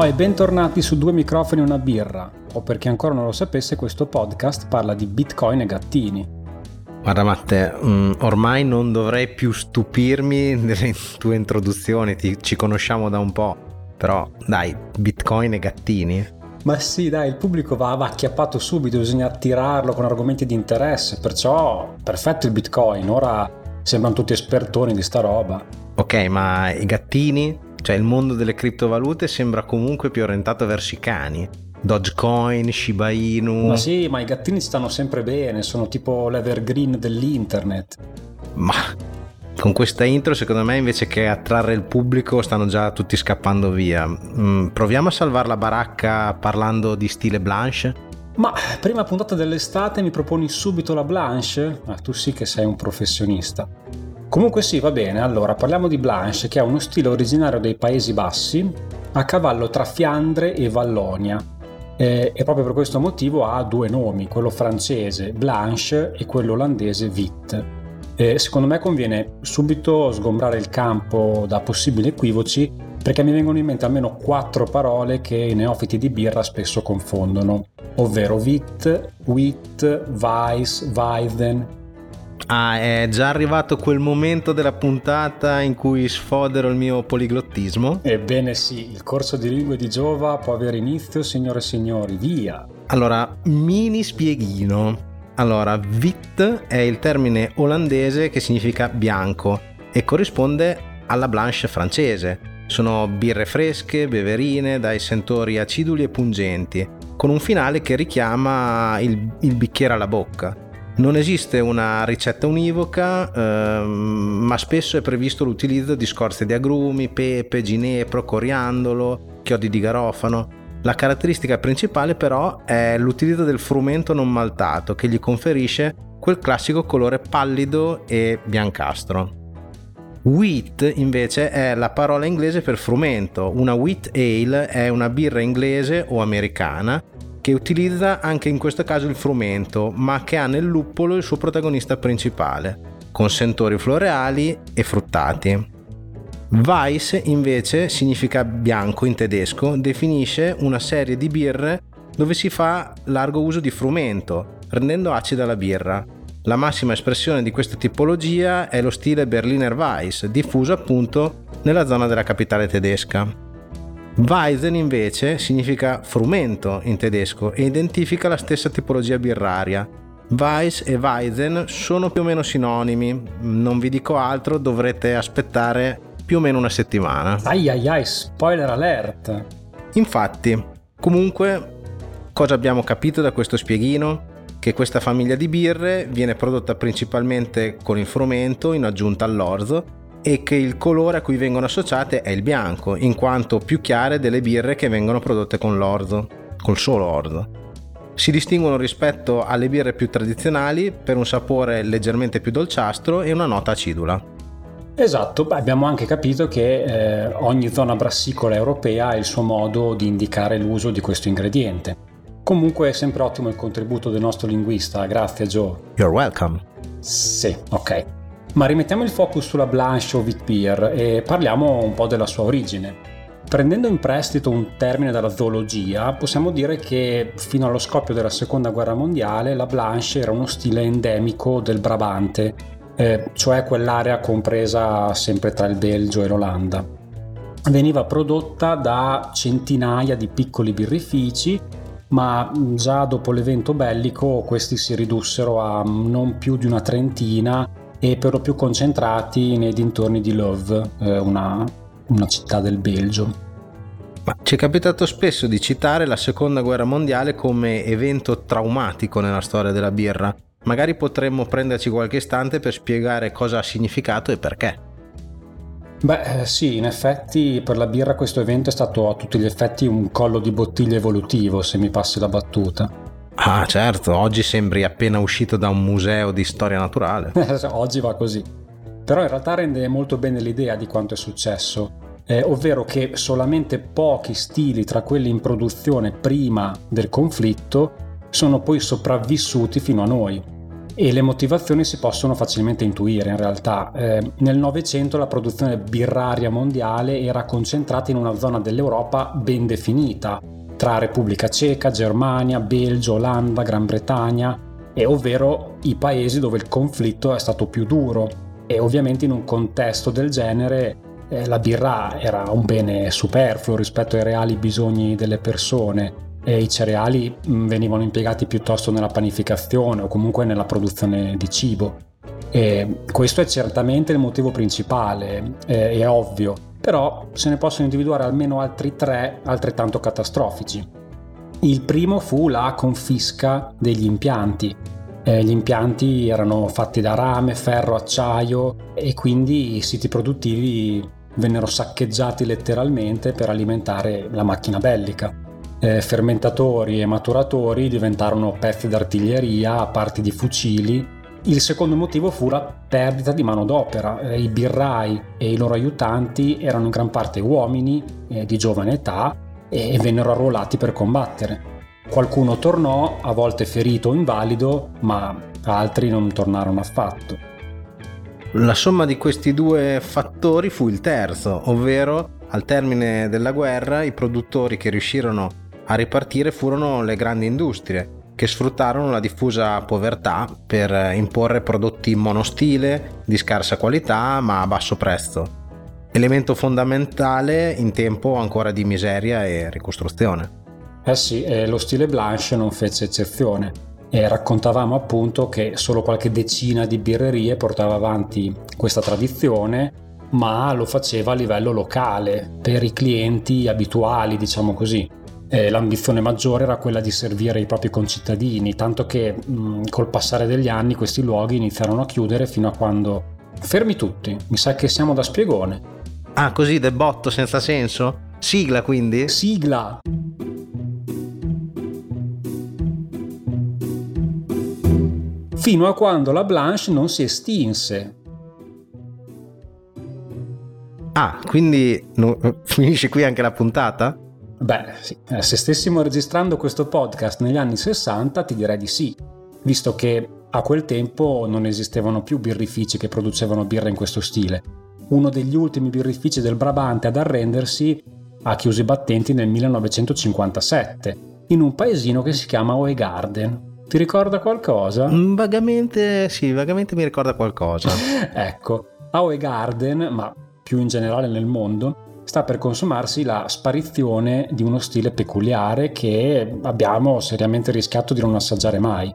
Oh, e bentornati su Due microfoni e una birra, o per chi ancora non lo sapesse questo podcast parla di bitcoin e gattini. Guarda Matte, mm, ormai non dovrei più stupirmi nelle tue introduzioni, ti, ci conosciamo da un po', però dai, bitcoin e gattini? Ma sì, dai, il pubblico va, va acchiappato subito, bisogna attirarlo con argomenti di interesse, perciò perfetto il bitcoin, ora sembrano tutti espertoni di sta roba. Ok, ma i gattini? Cioè il mondo delle criptovalute sembra comunque più orientato verso i cani. Dogecoin, Shiba Inu. Ma sì, ma i gattini stanno sempre bene, sono tipo l'evergreen dell'internet. Ma con questa intro secondo me invece che attrarre il pubblico stanno già tutti scappando via. Mm, proviamo a salvare la baracca parlando di stile Blanche? Ma prima puntata dell'estate mi proponi subito la Blanche? Ah, tu sì che sei un professionista. Comunque sì, va bene, allora parliamo di Blanche che è uno stile originario dei Paesi Bassi, a cavallo tra Fiandre e Vallonia. E proprio per questo motivo ha due nomi, quello francese Blanche e quello olandese. Eh, secondo me conviene subito sgombrare il campo da possibili equivoci perché mi vengono in mente almeno quattro parole che i neofiti di birra spesso confondono, ovvero Vit, Wit, Weiss, Weiden, Ah, è già arrivato quel momento della puntata in cui sfodero il mio poliglottismo? Ebbene sì, il corso di lingue di Giova può avere inizio, signore e signori, via! Allora, mini spieghino. Allora, vit è il termine olandese che significa bianco e corrisponde alla blanche francese. Sono birre fresche, beverine, dai sentori aciduli e pungenti, con un finale che richiama il, il bicchiere alla bocca. Non esiste una ricetta univoca, ehm, ma spesso è previsto l'utilizzo di scorze di agrumi, pepe, ginepro, coriandolo, chiodi di garofano. La caratteristica principale però è l'utilizzo del frumento non maltato che gli conferisce quel classico colore pallido e biancastro. Wheat invece è la parola inglese per frumento, una wheat ale è una birra inglese o americana che utilizza anche in questo caso il frumento, ma che ha nel luppolo il suo protagonista principale, con sentori floreali e fruttati. Weiss invece significa bianco in tedesco, definisce una serie di birre dove si fa largo uso di frumento, rendendo acida la birra. La massima espressione di questa tipologia è lo stile Berliner Weiss, diffuso appunto nella zona della capitale tedesca. Weizen invece significa frumento in tedesco e identifica la stessa tipologia birraria. Weiss e Weizen sono più o meno sinonimi, non vi dico altro, dovrete aspettare più o meno una settimana. Ai ai ai, spoiler alert! Infatti, comunque, cosa abbiamo capito da questo spieghino? Che questa famiglia di birre viene prodotta principalmente con il frumento in aggiunta all'orzo e che il colore a cui vengono associate è il bianco, in quanto più chiare delle birre che vengono prodotte con l'orzo, col solo orzo. Si distinguono rispetto alle birre più tradizionali per un sapore leggermente più dolciastro e una nota acidula. Esatto, abbiamo anche capito che eh, ogni zona brassicola europea ha il suo modo di indicare l'uso di questo ingrediente. Comunque è sempre ottimo il contributo del nostro linguista, grazie Joe. You're welcome. Sì, ok. Ma rimettiamo il focus sulla Blanche o Beer e parliamo un po' della sua origine. Prendendo in prestito un termine dalla zoologia, possiamo dire che fino allo scoppio della seconda guerra mondiale la Blanche era uno stile endemico del Brabante, eh, cioè quell'area compresa sempre tra il Belgio e l'Olanda. Veniva prodotta da centinaia di piccoli birrifici, ma già dopo l'evento bellico questi si ridussero a non più di una trentina e per lo più concentrati nei dintorni di Love, eh, una, una città del Belgio. Ma ci è capitato spesso di citare la seconda guerra mondiale come evento traumatico nella storia della birra. Magari potremmo prenderci qualche istante per spiegare cosa ha significato e perché. Beh, eh, sì, in effetti per la birra questo evento è stato a tutti gli effetti un collo di bottiglia evolutivo, se mi passi la battuta. Ah, certo, oggi sembri appena uscito da un museo di storia naturale. oggi va così. Però in realtà rende molto bene l'idea di quanto è successo, eh, ovvero che solamente pochi stili tra quelli in produzione prima del conflitto sono poi sopravvissuti fino a noi. e le motivazioni si possono facilmente intuire in realtà. Eh, nel Novecento la produzione birraria mondiale era concentrata in una zona dell'Europa ben definita, tra Repubblica Ceca, Germania, Belgio, Olanda, Gran Bretagna, e ovvero i paesi dove il conflitto è stato più duro. E ovviamente in un contesto del genere eh, la birra era un bene superfluo rispetto ai reali bisogni delle persone e i cereali mm, venivano impiegati piuttosto nella panificazione o comunque nella produzione di cibo. E questo è certamente il motivo principale, è, è ovvio, però se ne possono individuare almeno altri tre altrettanto catastrofici. Il primo fu la confisca degli impianti. Eh, gli impianti erano fatti da rame, ferro, acciaio e quindi i siti produttivi vennero saccheggiati letteralmente per alimentare la macchina bellica eh, fermentatori e maturatori diventarono pezzi d'artiglieria, parti di fucili. Il secondo motivo fu la perdita di manodopera. Eh, I birrai e i loro aiutanti erano in gran parte uomini eh, di giovane età e vennero arruolati per combattere. Qualcuno tornò, a volte ferito o invalido, ma altri non tornarono affatto. La somma di questi due fattori fu il terzo, ovvero al termine della guerra i produttori che riuscirono a ripartire furono le grandi industrie, che sfruttarono la diffusa povertà per imporre prodotti monostile di scarsa qualità ma a basso prezzo, elemento fondamentale in tempo ancora di miseria e ricostruzione. Eh sì, eh, lo stile Blanche non fece eccezione. E raccontavamo appunto che solo qualche decina di birrerie portava avanti questa tradizione, ma lo faceva a livello locale, per i clienti abituali, diciamo così eh, l'ambizione maggiore era quella di servire i propri concittadini, tanto che mh, col passare degli anni questi luoghi iniziarono a chiudere fino a quando... Fermi tutti, mi sa che siamo da spiegone. Ah, così del botto senza senso? Sigla quindi? Sigla! Fino a quando la Blanche non si estinse, Ah, quindi no, finisce qui anche la puntata? Beh, sì. Eh, se stessimo registrando questo podcast negli anni 60 ti direi di sì, visto che a quel tempo non esistevano più birrifici che producevano birra in questo stile. Uno degli ultimi birrifici del Brabante ad arrendersi ha chiuso i battenti nel 1957, in un paesino che si chiama Oegarden. Ti ricorda qualcosa? Mm, vagamente, sì, vagamente mi ricorda qualcosa. ecco, a Oegarden, ma più in generale nel mondo, sta per consumarsi la sparizione di uno stile peculiare che abbiamo seriamente rischiato di non assaggiare mai.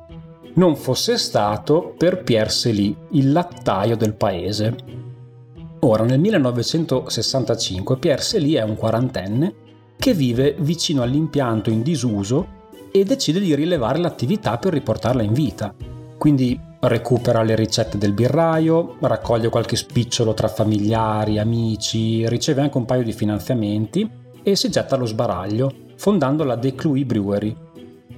Non fosse stato per Pierre Cely, il lattaio del paese. Ora, nel 1965 Pierre Cely è un quarantenne che vive vicino all'impianto in disuso e decide di rilevare l'attività per riportarla in vita. Quindi recupera le ricette del birraio, raccoglie qualche spicciolo tra familiari, amici, riceve anche un paio di finanziamenti e si getta allo sbaraglio, fondando la De Cluy Brewery.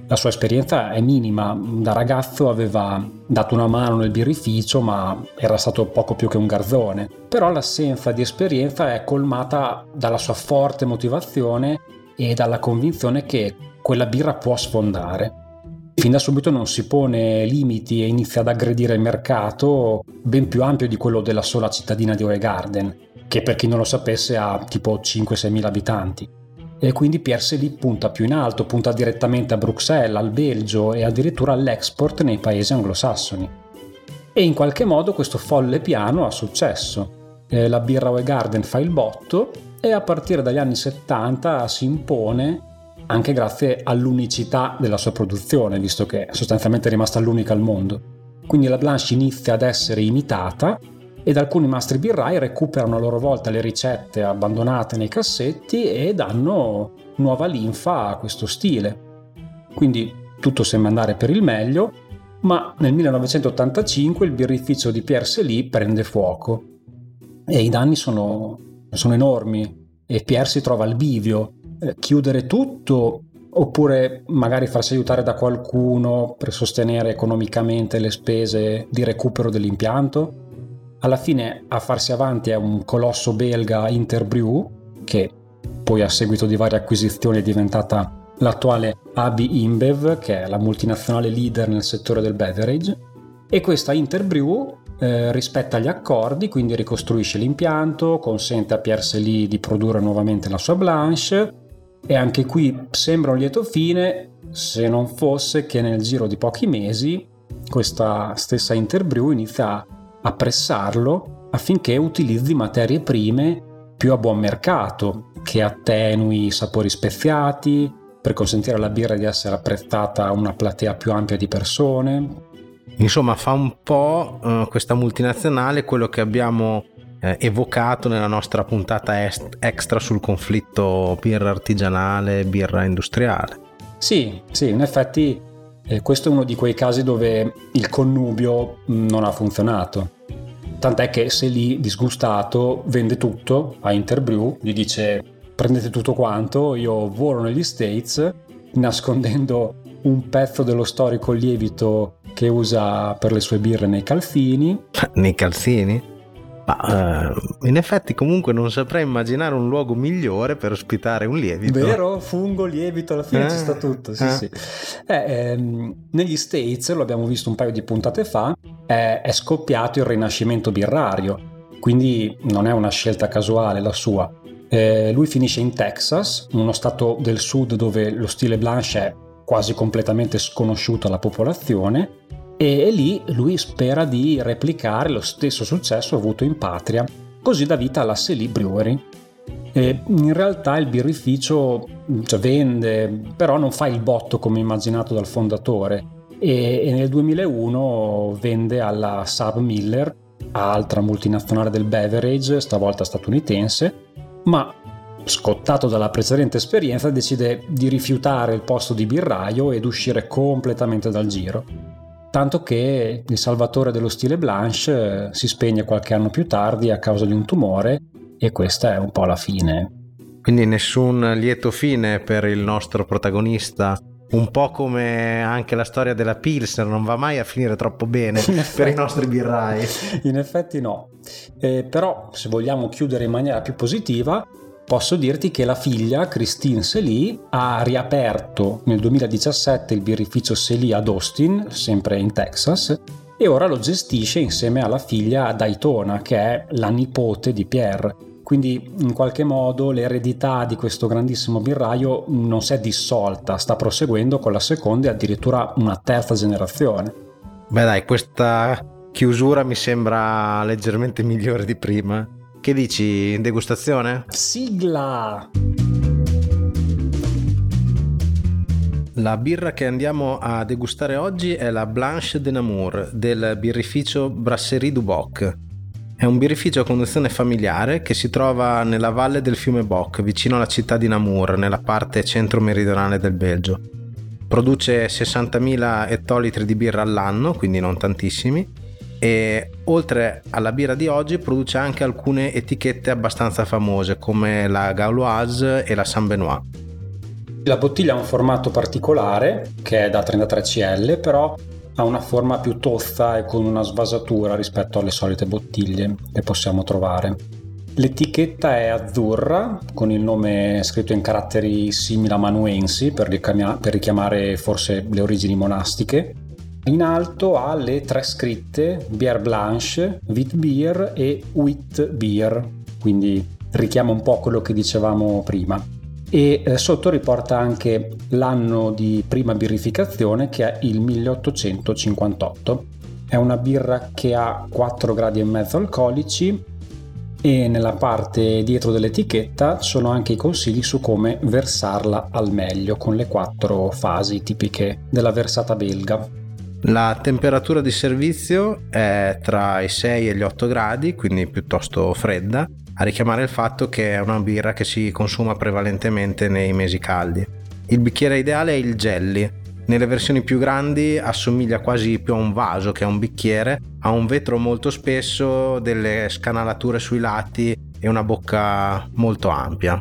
La sua esperienza è minima, da ragazzo aveva dato una mano nel birrificio ma era stato poco più che un garzone, però l'assenza di esperienza è colmata dalla sua forte motivazione e dalla convinzione che quella birra può sfondare fin da subito non si pone limiti e inizia ad aggredire il mercato ben più ampio di quello della sola cittadina di Oegarden, che per chi non lo sapesse ha tipo 5-6 mila abitanti. E quindi Pierce lì punta più in alto, punta direttamente a Bruxelles, al Belgio e addirittura all'export nei paesi anglosassoni. E in qualche modo questo folle piano ha successo. Eh, la birra Oegarden fa il botto e a partire dagli anni 70 si impone anche grazie all'unicità della sua produzione, visto che sostanzialmente è rimasta l'unica al mondo. Quindi la Blanche inizia ad essere imitata ed alcuni mastri birrai recuperano a loro volta le ricette abbandonate nei cassetti e danno nuova linfa a questo stile. Quindi tutto sembra andare per il meglio, ma nel 1985 il birrificio di Pierre Cely prende fuoco e i danni sono, sono enormi e Pierre si trova al bivio chiudere tutto oppure magari farsi aiutare da qualcuno per sostenere economicamente le spese di recupero dell'impianto. Alla fine a farsi avanti è un colosso belga Interbrew che poi a seguito di varie acquisizioni è diventata l'attuale AB InBev che è la multinazionale leader nel settore del beverage e questa Interbrew eh, rispetta gli accordi, quindi ricostruisce l'impianto, consente a Pierre Sely di produrre nuovamente la sua Blanche e anche qui sembra un lieto fine se non fosse che nel giro di pochi mesi questa stessa Interbrew inizia a pressarlo affinché utilizzi materie prime più a buon mercato, che attenui i sapori speziati, per consentire alla birra di essere apprezzata a una platea più ampia di persone. Insomma, fa un po' uh, questa multinazionale quello che abbiamo eh, evocato nella nostra puntata est- extra sul conflitto birra artigianale, birra industriale. Sì, sì, in effetti eh, questo è uno di quei casi dove il connubio non ha funzionato. Tant'è che se lì disgustato vende tutto a Interbrew, gli dice prendete tutto quanto, io volo negli States nascondendo un pezzo dello storico lievito che usa per le sue birre nei calzini. Nei calzini? Ma uh, in effetti comunque non saprei immaginare un luogo migliore per ospitare un lievito. Vero? Fungo, lievito, alla fine eh, ci sta tutto. Sì, eh. sì. Eh, ehm, negli States, lo abbiamo visto un paio di puntate fa, è, è scoppiato il rinascimento birrario, quindi non è una scelta casuale la sua. Eh, lui finisce in Texas, uno stato del sud dove lo stile blanche è quasi completamente sconosciuto alla popolazione e lì lui spera di replicare lo stesso successo avuto in patria, così dà vita alla Selì Brewery. E in realtà il birrificio cioè, vende, però non fa il botto come immaginato dal fondatore. E, e nel 2001 vende alla Sub Miller, altra multinazionale del beverage, stavolta statunitense, ma scottato dalla precedente esperienza decide di rifiutare il posto di birraio ed uscire completamente dal giro tanto che il salvatore dello stile Blanche eh, si spegne qualche anno più tardi a causa di un tumore e questa è un po' la fine. Quindi nessun lieto fine per il nostro protagonista un po' come anche la storia della Pilsner, non va mai a finire troppo bene per i nostri birrai. In effetti no, eh, però se vogliamo chiudere in maniera più positiva, posso dirti che la figlia, Christine Sely, ha riaperto nel 2017 il birrificio Sely ad Austin, sempre in Texas, e ora lo gestisce insieme alla figlia Daytona, che è la nipote di Pierre. Quindi in qualche modo l'eredità di questo grandissimo birraio non si è dissolta, sta proseguendo con la seconda e addirittura una terza generazione. Beh dai, questa chiusura mi sembra leggermente migliore di prima. Che dici, degustazione? Sigla! La birra che andiamo a degustare oggi è la Blanche de Namur del birrificio Brasserie du Boc. È un birrificio a conduzione familiare che si trova nella valle del fiume Boc, vicino alla città di Namur, nella parte centro-meridionale del Belgio. Produce 60.000 ettolitri di birra all'anno, quindi non tantissimi, e oltre alla birra di oggi produce anche alcune etichette abbastanza famose come la Gauloise e la Saint Benoit. La bottiglia ha un formato particolare che è da 33 cl però ha una forma più tozza e con una svasatura rispetto alle solite bottiglie che possiamo trovare. L'etichetta è azzurra con il nome scritto in caratteri simili a manuensi per richiamare forse le origini monastiche in alto ha le tre scritte Bière Blanche, Wheat Beer e Wheat Beer, quindi richiama un po' quello che dicevamo prima. E eh, sotto riporta anche l'anno di prima birrificazione che è il 1858. È una birra che ha 4 gradi e mezzo alcolici e nella parte dietro dell'etichetta ci sono anche i consigli su come versarla al meglio con le quattro fasi tipiche della versata belga. La temperatura di servizio è tra i 6 e gli 8 gradi, quindi piuttosto fredda, a richiamare il fatto che è una birra che si consuma prevalentemente nei mesi caldi. Il bicchiere ideale è il jelly. Nelle versioni più grandi assomiglia quasi più a un vaso che a un bicchiere, ha un vetro molto spesso, delle scanalature sui lati e una bocca molto ampia.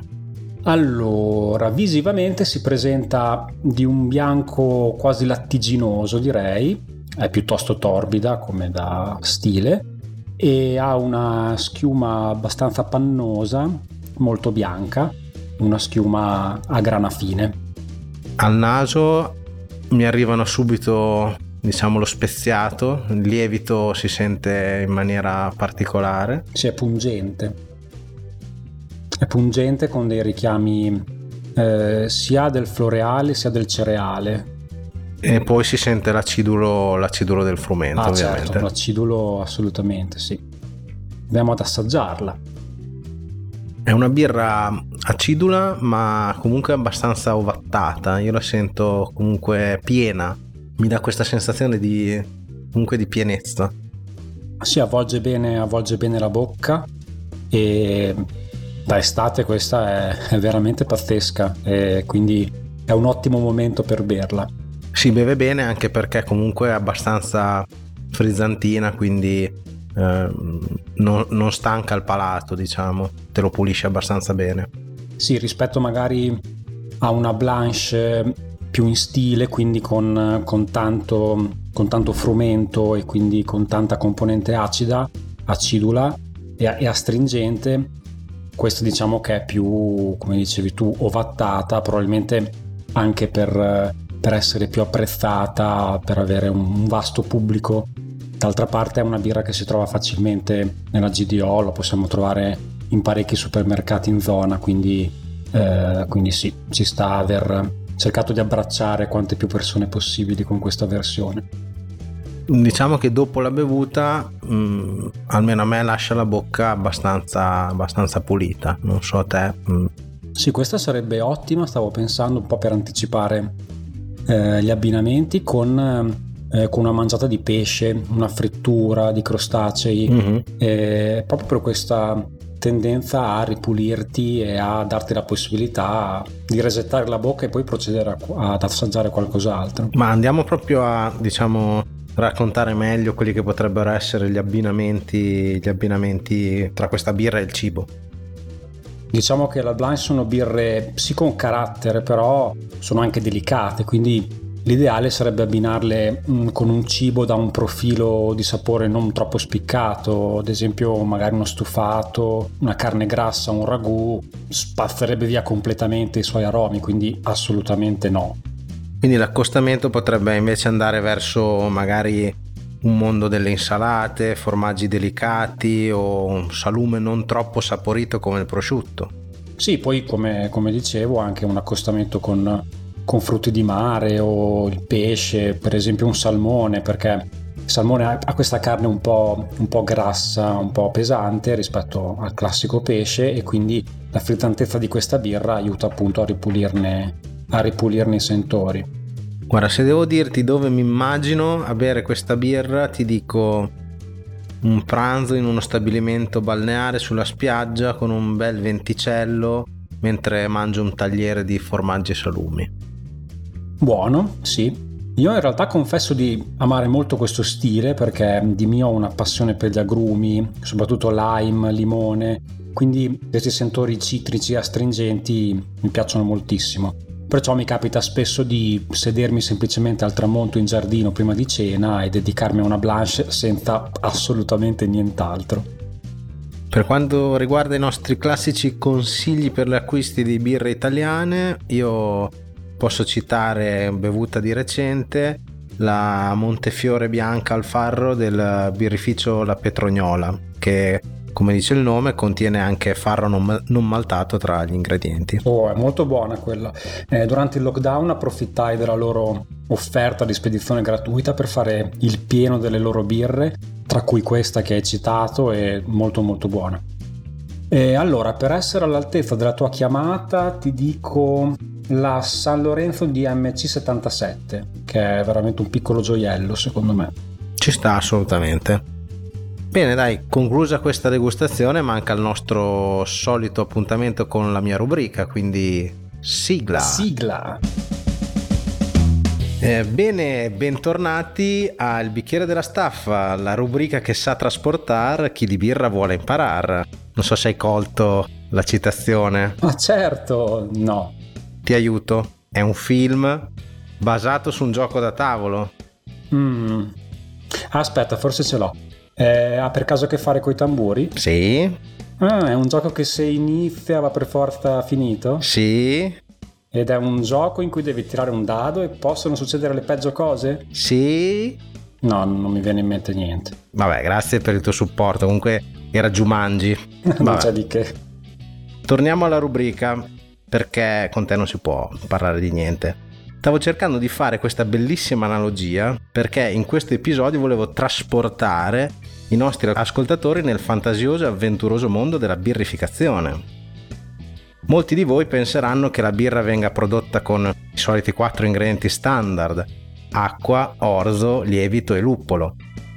Allora, visivamente si presenta di un bianco quasi lattiginoso, direi, è piuttosto torbida come da stile e ha una schiuma abbastanza pannosa, molto bianca, una schiuma a grana fine. Al naso mi arrivano subito diciamo lo speziato, il lievito si sente in maniera particolare. Sì, è pungente. È pungente con dei richiami eh, sia del floreale sia del cereale. E poi si sente l'acidulo, l'acidulo del frumento, ah, ovviamente. Certo, l'acidulo assolutamente, sì. Andiamo ad assaggiarla. È una birra acidula, ma comunque abbastanza ovattata. Io la sento comunque piena. Mi dà questa sensazione di comunque di pienezza. Si avvolge bene, avvolge bene la bocca e da estate questa è, è veramente pazzesca e quindi è un ottimo momento per berla. Si beve bene anche perché comunque è abbastanza frizzantina, quindi eh, non, non stanca il palato, diciamo, te lo pulisce abbastanza bene. Sì, rispetto magari a una blanche più in stile, quindi con, con, tanto, con tanto frumento e quindi con tanta componente acida, acidula e, e astringente, questa diciamo che è più, come dicevi tu, ovattata, probabilmente anche per, per essere più apprezzata, per avere un vasto pubblico. D'altra parte è una birra che si trova facilmente nella GDO, la possiamo trovare in parecchi supermercati in zona, quindi, eh, quindi sì, ci sta aver cercato di abbracciare quante più persone possibili con questa versione diciamo che dopo la bevuta mh, mm, almeno a me lascia la bocca abbastanza, abbastanza pulita non so a te mh. Mm. sì questa sarebbe ottima stavo pensando un po' per anticipare eh, gli abbinamenti con, eh, con, una mangiata di pesce una frittura di crostacei mm-hmm. eh, proprio per questa tendenza a ripulirti e a darti la possibilità di resettare la bocca e poi procedere a, ad assaggiare qualcos'altro ma andiamo proprio a diciamo raccontare meglio quelli che potrebbero essere gli abbinamenti, gli abbinamenti tra questa birra e il cibo. Diciamo che la Blanche sono birre sì con carattere, però sono anche delicate, quindi l'ideale sarebbe abbinarle mm, con un cibo da un profilo di sapore non troppo spiccato, ad esempio magari uno stufato, una carne grassa, un ragù, spazzerebbe via completamente i suoi aromi, quindi assolutamente no. Quindi l'accostamento potrebbe invece andare verso magari un mondo delle insalate, formaggi delicati o un salume non troppo saporito come il prosciutto. Sì, poi come, come dicevo anche un accostamento con, con, frutti di mare o il pesce, per esempio un salmone, perché il salmone ha questa carne un po', un po' grassa, un po' pesante rispetto al classico pesce e quindi la frizzantezza di questa birra aiuta appunto a ripulirne a ripulirne i sentori. Guarda, se devo dirti dove mi immagino a bere questa birra, ti dico un pranzo in uno stabilimento balneare sulla spiaggia con un bel venticello mentre mangio un tagliere di formaggi e salumi. Buono, sì. Io in realtà confesso di amare molto questo stile perché di mio ho una passione per gli agrumi, soprattutto lime, limone, quindi questi sentori citrici astringenti mi piacciono moltissimo. Perciò mi capita spesso di sedermi semplicemente al tramonto in giardino prima di cena e dedicarmi a una blanche senza assolutamente nient'altro. Per quanto riguarda i nostri classici consigli per gli acquisti di birre italiane, io posso citare bevuta di recente la Montefiore Bianca al farro del birrificio La Petrognola, che come dice il nome, contiene anche farro non, non maltato tra gli ingredienti. Oh, è molto buona quella. Eh, durante il lockdown approfittai della loro offerta di spedizione gratuita per fare il pieno delle loro birre, tra cui questa che hai citato è molto molto buona. E allora, per essere all'altezza della tua chiamata, ti dico la San Lorenzo di MC77, che è veramente un piccolo gioiello secondo me. Ci sta assolutamente. Bene, dai, conclusa questa degustazione, manca il nostro solito appuntamento con la mia rubrica, quindi sigla. Sigla. Eh, bene, bentornati al bicchiere della staffa, la rubrica che sa trasportare chi di birra vuole imparare. Non so se hai colto la citazione. Ma certo, no. Ti aiuto. È un film basato su un gioco da tavolo. Mm. Aspetta, forse ce l'ho. Eh, ha per caso a che fare con i tamburi? Sì. Ah, è un gioco che se inizia va per forza finito? Sì. Ed è un gioco in cui devi tirare un dado e possono succedere le peggio cose? Sì. No, non mi viene in mente niente. Vabbè, grazie per il tuo supporto. Comunque era Jumanji. non c'è di che. Torniamo alla rubrica, perché con te non si può parlare di niente. Stavo cercando di fare questa bellissima analogia perché in questo episodio volevo trasportare i nostri ascoltatori nel fantasioso e avventuroso mondo della birrificazione. Molti di voi penseranno che la birra venga prodotta con i soliti quattro ingredienti standard, acqua, orzo, lievito e luppolo,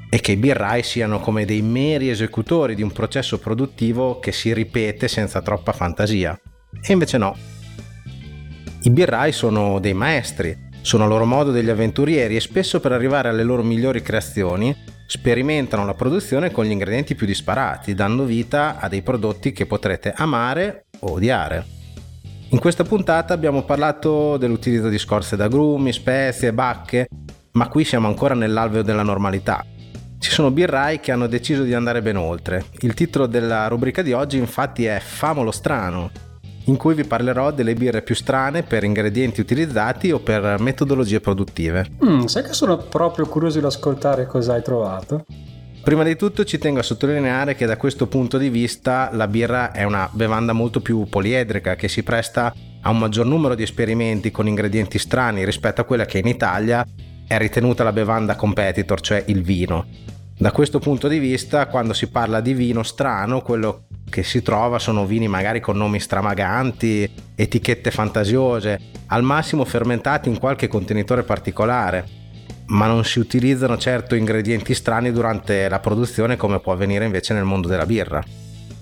e che i birrai siano come dei meri esecutori di un processo produttivo che si ripete senza troppa fantasia. E invece no. I birrai sono dei maestri, sono a loro modo degli avventurieri e spesso per arrivare alle loro migliori creazioni sperimentano la produzione con gli ingredienti più disparati, dando vita a dei prodotti che potrete amare o odiare. In questa puntata abbiamo parlato dell'utilizzo di scorze d'agrumi, spezie, bacche, ma qui siamo ancora nell'alveo della normalità. Ci sono birrai che hanno deciso di andare ben oltre. Il titolo della rubrica di oggi infatti è Famolo strano, in cui vi parlerò delle birre più strane per ingredienti utilizzati o per metodologie produttive. Mm, sai che sono proprio curioso di ascoltare cosa hai trovato? Prima di tutto ci tengo a sottolineare che da questo punto di vista la birra è una bevanda molto più poliedrica che si presta a un maggior numero di esperimenti con ingredienti strani rispetto a quella che in Italia è ritenuta la bevanda competitor, cioè il vino. Da questo punto di vista, quando si parla di vino strano, quello che si trova sono vini magari con nomi stramaganti, etichette fantasiose, al massimo fermentati in qualche contenitore particolare ma non si utilizzano certo ingredienti strani durante la produzione come può avvenire invece nel mondo della birra.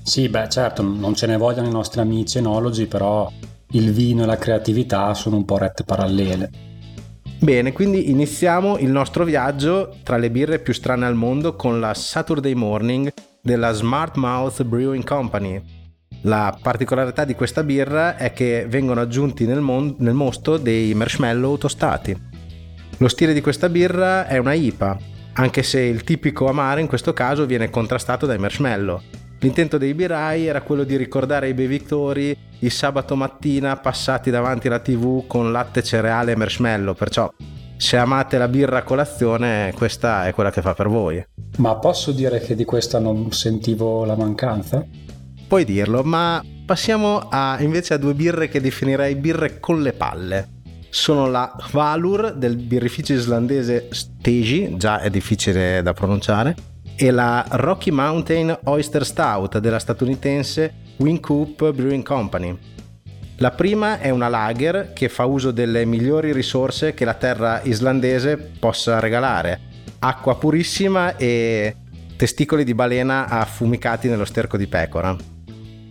Sì, beh, certo, non ce ne vogliono i nostri amici enologi, però il vino e la creatività sono un po' rette parallele. Bene, quindi iniziamo il nostro viaggio tra le birre più strane al mondo con la Saturday Morning della Smart Mouth Brewing Company. La particolarità di questa birra è che vengono aggiunti nel, mon- nel mosto dei marshmallow tostati. Lo stile di questa birra è una IPA, anche se il tipico amaro in questo caso viene contrastato dai marshmallow. L'intento dei birrai era quello di ricordare ai bevitori il sabato mattina passati davanti alla tv con latte, cereale e marshmallow, perciò se amate la birra a colazione questa è quella che fa per voi. Ma posso dire che di questa non sentivo la mancanza? Puoi dirlo, ma passiamo a, invece a due birre che definirei birre con le palle sono la Valur del birrificio islandese Stegi, già è difficile da pronunciare, e la Rocky Mountain Oyster Stout della statunitense Wincoop Brewing Company. La prima è una lager che fa uso delle migliori risorse che la terra islandese possa regalare, acqua purissima e testicoli di balena affumicati nello sterco di pecora.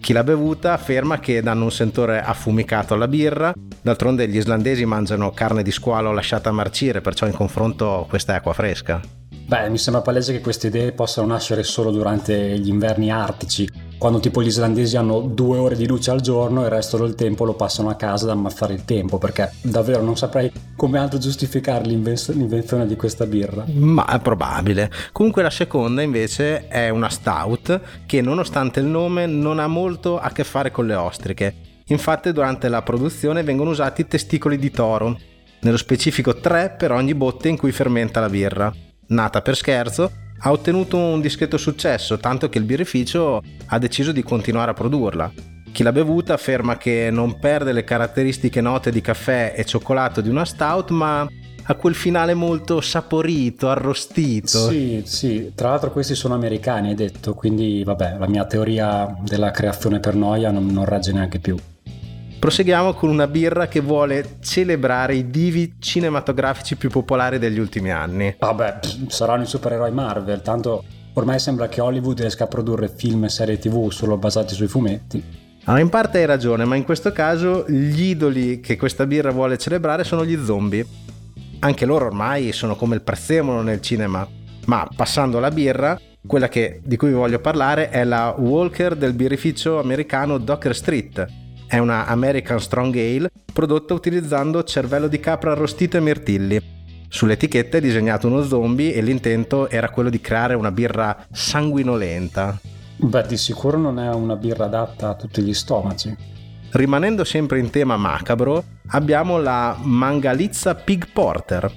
Chi l'ha bevuta afferma che danno un sentore affumicato alla birra, d'altronde gli islandesi mangiano carne di squalo lasciata marcire, perciò in confronto questa è acqua fresca. Beh, mi sembra palese che queste idee possano nascere solo durante gli inverni artici, quando tipo gli islandesi hanno due ore di luce al giorno e il resto del tempo lo passano a casa ad ammazzare il tempo, perché davvero non saprei come altro giustificare l'invenzione di questa birra. Ma è probabile. Comunque la seconda invece è una stout che nonostante il nome non ha molto a che fare con le ostriche. Infatti durante la produzione vengono usati testicoli di toro, nello specifico tre per ogni botte in cui fermenta la birra. Nata per scherzo, ha ottenuto un discreto successo, tanto che il birrificio ha deciso di continuare a produrla. Chi l'ha bevuta afferma che non perde le caratteristiche note di caffè e cioccolato di una stout, ma ha quel finale molto saporito, arrostito. Sì, sì, tra l'altro questi sono americani, hai detto, quindi vabbè, la mia teoria della creazione per noia non, non regge neanche più. Proseguiamo con una birra che vuole celebrare i divi cinematografici più popolari degli ultimi anni. Vabbè, saranno i supereroi Marvel, tanto ormai sembra che Hollywood riesca a produrre film e serie tv solo basati sui fumetti. Allora, in parte hai ragione, ma in questo caso gli idoli che questa birra vuole celebrare sono gli zombie. Anche loro ormai sono come il prezzemolo nel cinema. Ma passando alla birra, quella che, di cui vi voglio parlare è la Walker del birrificio americano Docker Street è una American Strong Ale prodotta utilizzando cervello di capra arrostito e mirtilli. Sull'etichetta è disegnato uno zombie e l'intento era quello di creare una birra sanguinolenta. Beh, di sicuro non è una birra adatta a tutti gli stomaci. Rimanendo sempre in tema macabro, abbiamo la Mangalizza Pig Porter,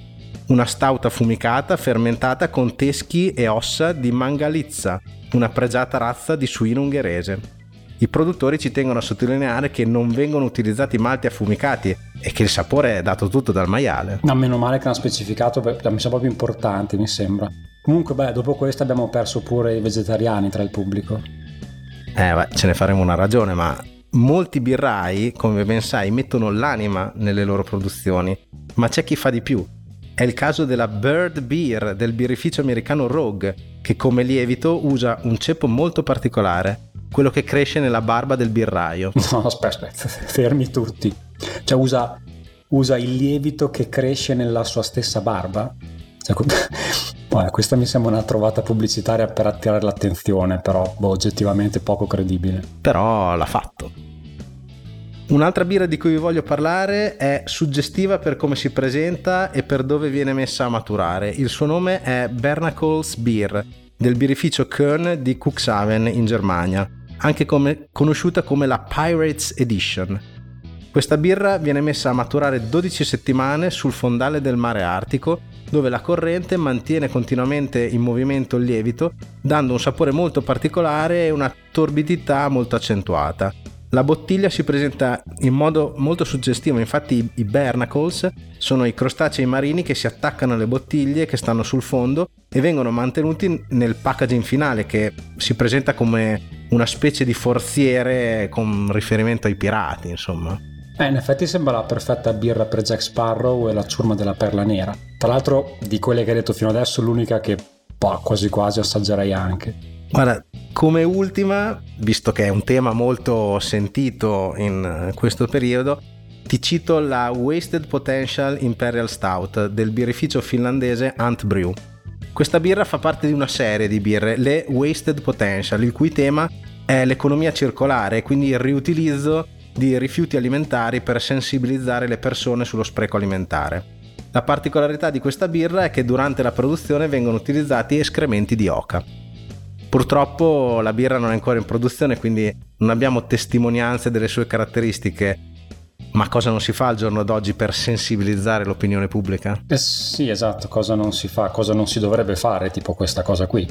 una stout affumicata fermentata con teschi e ossa di Mangalizza, una pregiata razza di suino ungherese. I produttori ci tengono a sottolineare che non vengono utilizzati malti affumicati e che il sapore è dato tutto dal maiale. No, meno male che hanno specificato, mi sembra proprio importante, mi sembra. Comunque, beh, dopo questo abbiamo perso pure i vegetariani tra il pubblico. Eh, beh, ce ne faremo una ragione, ma molti birrai, come ben sai, mettono l'anima nelle loro produzioni, ma c'è chi fa di più. È il caso della Bird Beer del birrificio americano Rogue, che come lievito usa un ceppo molto particolare, quello che cresce nella barba del birraio. No, aspetta, aspetta, fermi tutti. Cioè usa, usa il lievito che cresce nella sua stessa barba? Cioè, Beh, questa mi sembra una trovata pubblicitaria per attirare l'attenzione, però boh, oggettivamente poco credibile. Però l'ha fatto. Un'altra birra di cui vi voglio parlare è suggestiva per come si presenta e per dove viene messa a maturare. Il suo nome è Bernacles Beer del birrificio Köln di Cuxhaven in Germania anche come, conosciuta come la Pirates Edition. Questa birra viene messa a maturare 12 settimane sul fondale del mare Artico, dove la corrente mantiene continuamente in movimento il lievito, dando un sapore molto particolare e una torbidità molto accentuata. La bottiglia si presenta in modo molto suggestivo, infatti i barnacles sono i crostacei marini che si attaccano alle bottiglie che stanno sul fondo e vengono mantenuti nel packaging finale che si presenta come una specie di forziere con riferimento ai pirati, insomma. Eh, in effetti sembra la perfetta birra per Jack Sparrow e la ciurma della perla nera. Tra l'altro, di quelle che hai detto fino adesso, l'unica che boh, quasi quasi assaggerei anche. Guarda, come ultima, visto che è un tema molto sentito in questo periodo, ti cito la Wasted Potential Imperial Stout del birrificio finlandese Ant Brew. Questa birra fa parte di una serie di birre, le Wasted Potential, il cui tema è l'economia circolare, quindi il riutilizzo di rifiuti alimentari per sensibilizzare le persone sullo spreco alimentare. La particolarità di questa birra è che durante la produzione vengono utilizzati escrementi di oca. Purtroppo la birra non è ancora in produzione, quindi non abbiamo testimonianze delle sue caratteristiche. Ma cosa non si fa al giorno d'oggi per sensibilizzare l'opinione pubblica? Eh sì, esatto, cosa non si fa, cosa non si dovrebbe fare, tipo questa cosa qui.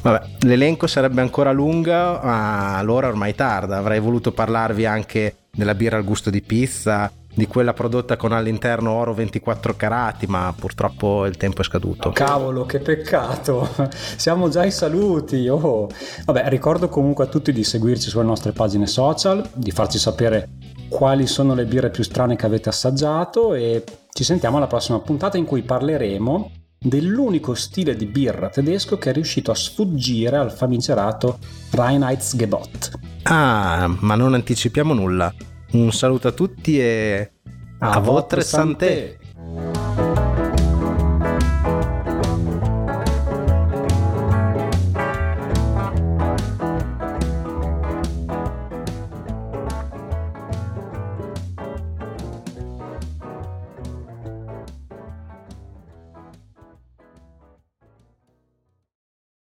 Vabbè, l'elenco sarebbe ancora lungo, ma l'ora ormai tarda. Avrei voluto parlarvi anche della birra al gusto di pizza, di quella prodotta con all'interno oro 24 carati, ma purtroppo il tempo è scaduto. Cavolo, che peccato! Siamo già ai saluti. Oh. Vabbè, ricordo comunque a tutti di seguirci sulle nostre pagine social, di farci sapere quali sono le birre più strane che avete assaggiato e ci sentiamo alla prossima puntata in cui parleremo dell'unico stile di birra tedesco che è riuscito a sfuggire al famigerato Reinheitsgebot. Ah, ma non anticipiamo nulla. Un saluto a tutti e a, a votre santé. santé.